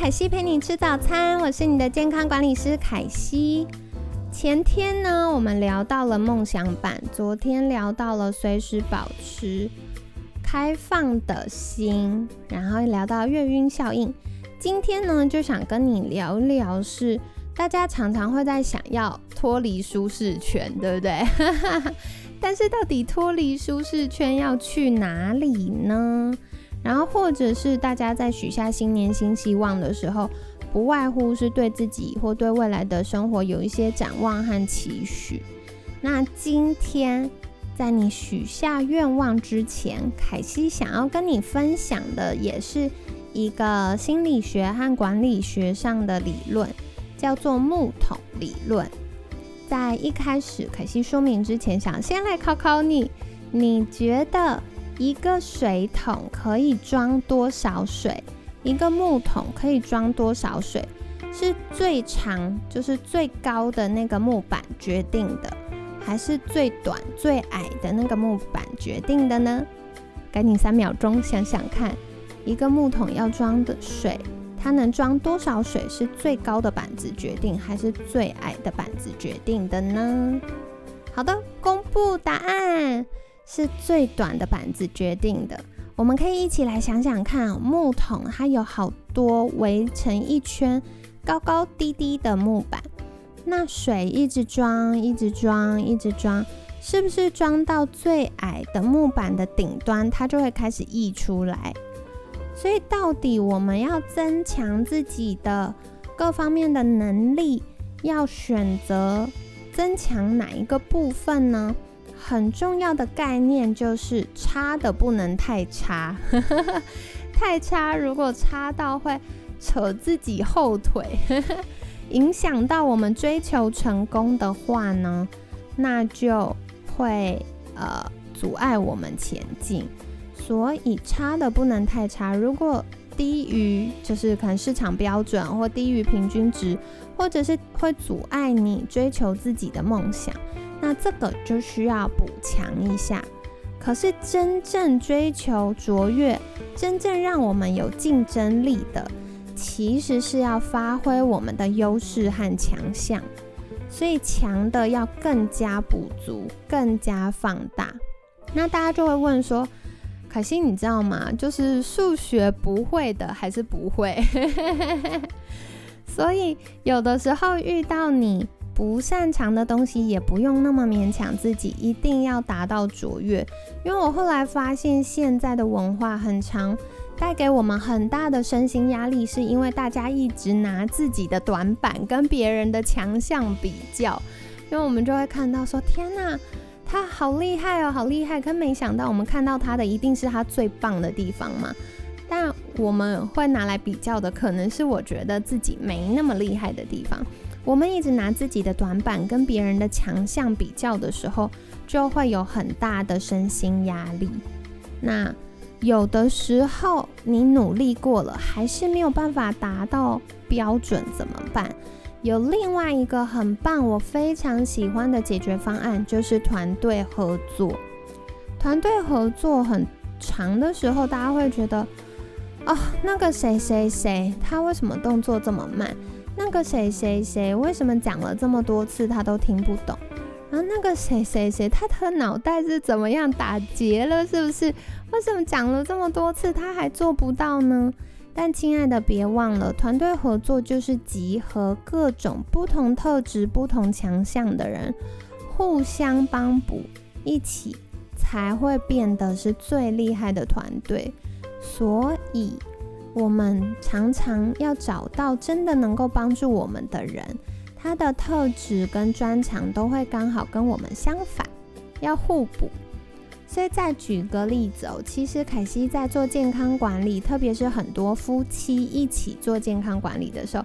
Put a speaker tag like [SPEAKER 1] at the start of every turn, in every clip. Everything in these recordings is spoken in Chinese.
[SPEAKER 1] 凯西陪你吃早餐，我是你的健康管理师凯西。前天呢，我们聊到了梦想版；昨天聊到了随时保持开放的心，然后聊到月晕效应。今天呢，就想跟你聊聊是。大家常常会在想要脱离舒适圈，对不对？但是到底脱离舒适圈要去哪里呢？然后或者是大家在许下新年新希望的时候，不外乎是对自己或对未来的生活有一些展望和期许。那今天在你许下愿望之前，凯西想要跟你分享的也是一个心理学和管理学上的理论。叫做木桶理论。在一开始凯西说明之前，想先来考考你：你觉得一个水桶可以装多少水？一个木桶可以装多少水？是最长，就是最高的那个木板决定的，还是最短、最矮的那个木板决定的呢？赶紧三秒钟想想看，一个木桶要装的水。它能装多少水是最高的板子决定，还是最矮的板子决定的呢？好的，公布答案是最短的板子决定的。我们可以一起来想想看，木桶它有好多围成一圈高高低低的木板，那水一直装，一直装，一直装，是不是装到最矮的木板的顶端，它就会开始溢出来？所以，到底我们要增强自己的各方面的能力，要选择增强哪一个部分呢？很重要的概念就是差的不能太差，太差如果差到会扯自己后腿，影响到我们追求成功的话呢，那就会呃阻碍我们前进。所以差的不能太差，如果低于就是可能市场标准或低于平均值，或者是会阻碍你追求自己的梦想，那这个就需要补强一下。可是真正追求卓越，真正让我们有竞争力的，其实是要发挥我们的优势和强项，所以强的要更加补足，更加放大。那大家就会问说。可惜你知道吗？就是数学不会的还是不会，所以有的时候遇到你不擅长的东西，也不用那么勉强自己，一定要达到卓越。因为我后来发现，现在的文化很长，带给我们很大的身心压力，是因为大家一直拿自己的短板跟别人的强项比较，因为我们就会看到说：天哪！他好厉害哦，好厉害！可没想到，我们看到他的一定是他最棒的地方嘛。但我们会拿来比较的，可能是我觉得自己没那么厉害的地方。我们一直拿自己的短板跟别人的强项比较的时候，就会有很大的身心压力。那有的时候你努力过了，还是没有办法达到标准，怎么办？有另外一个很棒，我非常喜欢的解决方案，就是团队合作。团队合作很长的时候，大家会觉得，哦，那个谁谁谁，他为什么动作这么慢？那个谁谁谁，为什么讲了这么多次他都听不懂？然后那个谁谁谁，他的脑袋是怎么样打结了？是不是？为什么讲了这么多次他还做不到呢？但亲爱的，别忘了，团队合作就是集合各种不同特质、不同强项的人，互相帮补，一起才会变得是最厉害的团队。所以，我们常常要找到真的能够帮助我们的人，他的特质跟专长都会刚好跟我们相反，要互补。所以再举个例子哦，其实凯西在做健康管理，特别是很多夫妻一起做健康管理的时候，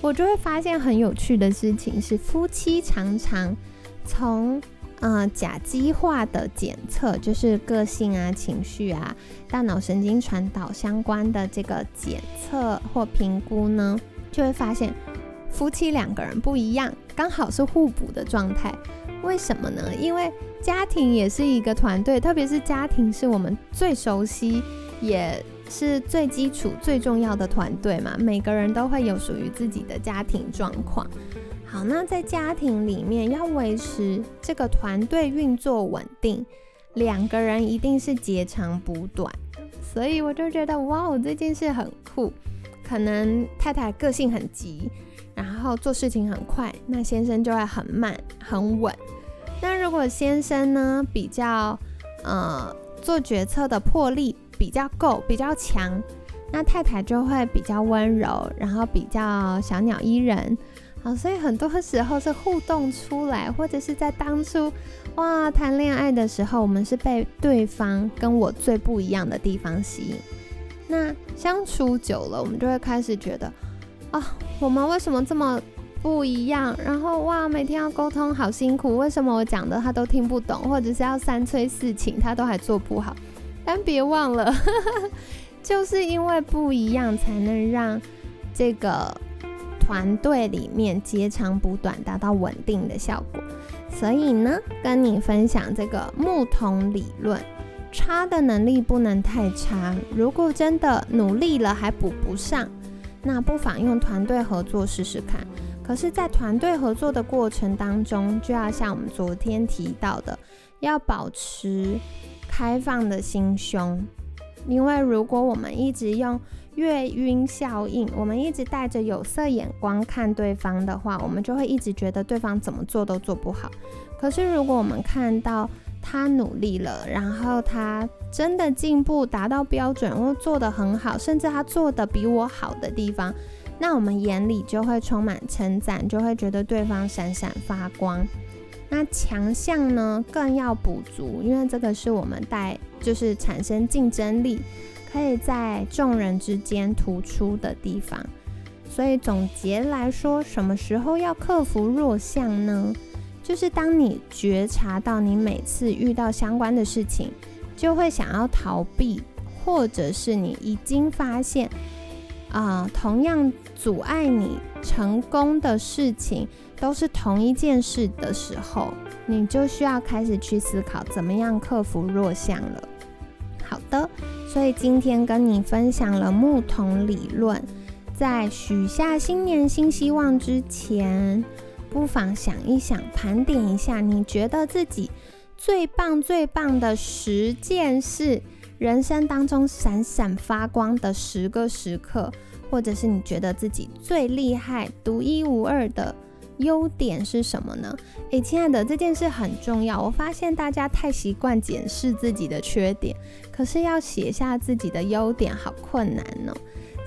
[SPEAKER 1] 我就会发现很有趣的事情是，夫妻常常从呃甲基化的检测，就是个性啊、情绪啊、大脑神经传导相关的这个检测或评估呢，就会发现夫妻两个人不一样，刚好是互补的状态。为什么呢？因为家庭也是一个团队，特别是家庭是我们最熟悉，也是最基础、最重要的团队嘛。每个人都会有属于自己的家庭状况。好，那在家庭里面要维持这个团队运作稳定，两个人一定是截长补短。所以我就觉得，哇，我这件事很酷。可能太太个性很急，然后做事情很快，那先生就会很慢很稳。那如果先生呢比较呃做决策的魄力比较够比较强，那太太就会比较温柔，然后比较小鸟依人。好，所以很多时候是互动出来，或者是在当初哇谈恋爱的时候，我们是被对方跟我最不一样的地方吸引。那相处久了，我们就会开始觉得啊，我们为什么这么？不一样，然后哇，每天要沟通好辛苦，为什么我讲的他都听不懂，或者是要三催四请他都还做不好？但别忘了，就是因为不一样，才能让这个团队里面截长补短，达到稳定的效果。所以呢，跟你分享这个木桶理论，差的能力不能太差，如果真的努力了还补不上，那不妨用团队合作试试看。可是，在团队合作的过程当中，就要像我们昨天提到的，要保持开放的心胸。因为如果我们一直用月晕效应，我们一直带着有色眼光看对方的话，我们就会一直觉得对方怎么做都做不好。可是，如果我们看到他努力了，然后他真的进步，达到标准，或做得很好，甚至他做的比我好的地方，那我们眼里就会充满称赞，就会觉得对方闪闪发光。那强项呢，更要补足，因为这个是我们带，就是产生竞争力，可以在众人之间突出的地方。所以总结来说，什么时候要克服弱项呢？就是当你觉察到你每次遇到相关的事情，就会想要逃避，或者是你已经发现。啊，同样阻碍你成功的事情，都是同一件事的时候，你就需要开始去思考怎么样克服弱项了。好的，所以今天跟你分享了木桶理论，在许下新年新希望之前，不妨想一想，盘点一下，你觉得自己最棒最棒的十件事。人生当中闪闪发光的十个时刻，或者是你觉得自己最厉害、独一无二的优点是什么呢？诶，亲爱的，这件事很重要。我发现大家太习惯检视自己的缺点，可是要写下自己的优点好困难哦。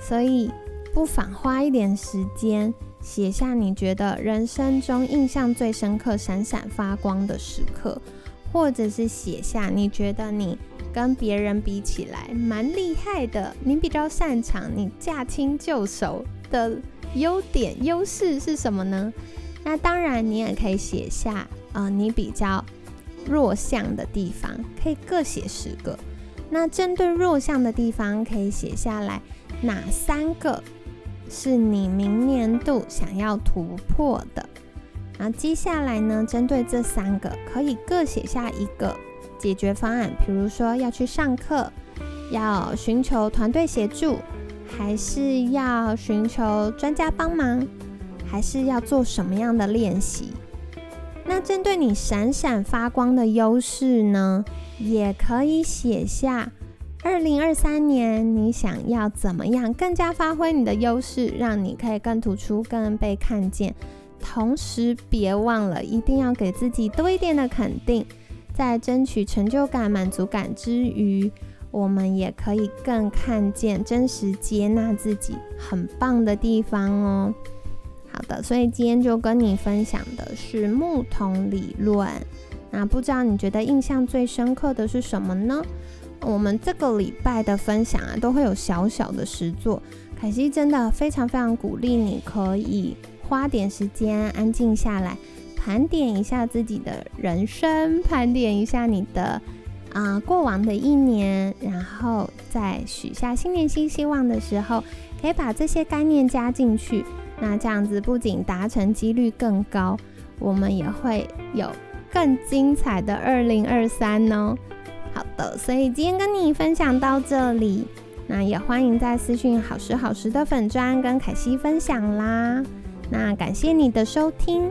[SPEAKER 1] 所以不妨花一点时间写下你觉得人生中印象最深刻、闪闪发光的时刻，或者是写下你觉得你。跟别人比起来，蛮厉害的。你比较擅长，你驾轻就熟的优点、优势是什么呢？那当然，你也可以写下啊，你比较弱项的地方，可以各写十个。那针对弱项的地方，可以写下来哪三个是你明年度想要突破的。然后接下来呢，针对这三个，可以各写下一个。解决方案，比如说要去上课，要寻求团队协助，还是要寻求专家帮忙，还是要做什么样的练习？那针对你闪闪发光的优势呢，也可以写下。二零二三年你想要怎么样更加发挥你的优势，让你可以更突出、更被看见？同时别忘了，一定要给自己多一点的肯定。在争取成就感、满足感之余，我们也可以更看见真实接纳自己很棒的地方哦。好的，所以今天就跟你分享的是木桶理论。那不知道你觉得印象最深刻的是什么呢？我们这个礼拜的分享啊，都会有小小的实作。凯西真的非常非常鼓励你，可以花点时间安静下来，盘点一下自己的人生，盘点一下你的啊过往的一年，然后在许下新年新希望的时候，可以把这些概念加进去。那这样子不仅达成几率更高，我们也会有更精彩的二零二三哦。好的，所以今天跟你分享到这里，那也欢迎在私讯好时好时的粉砖跟凯西分享啦。那感谢你的收听，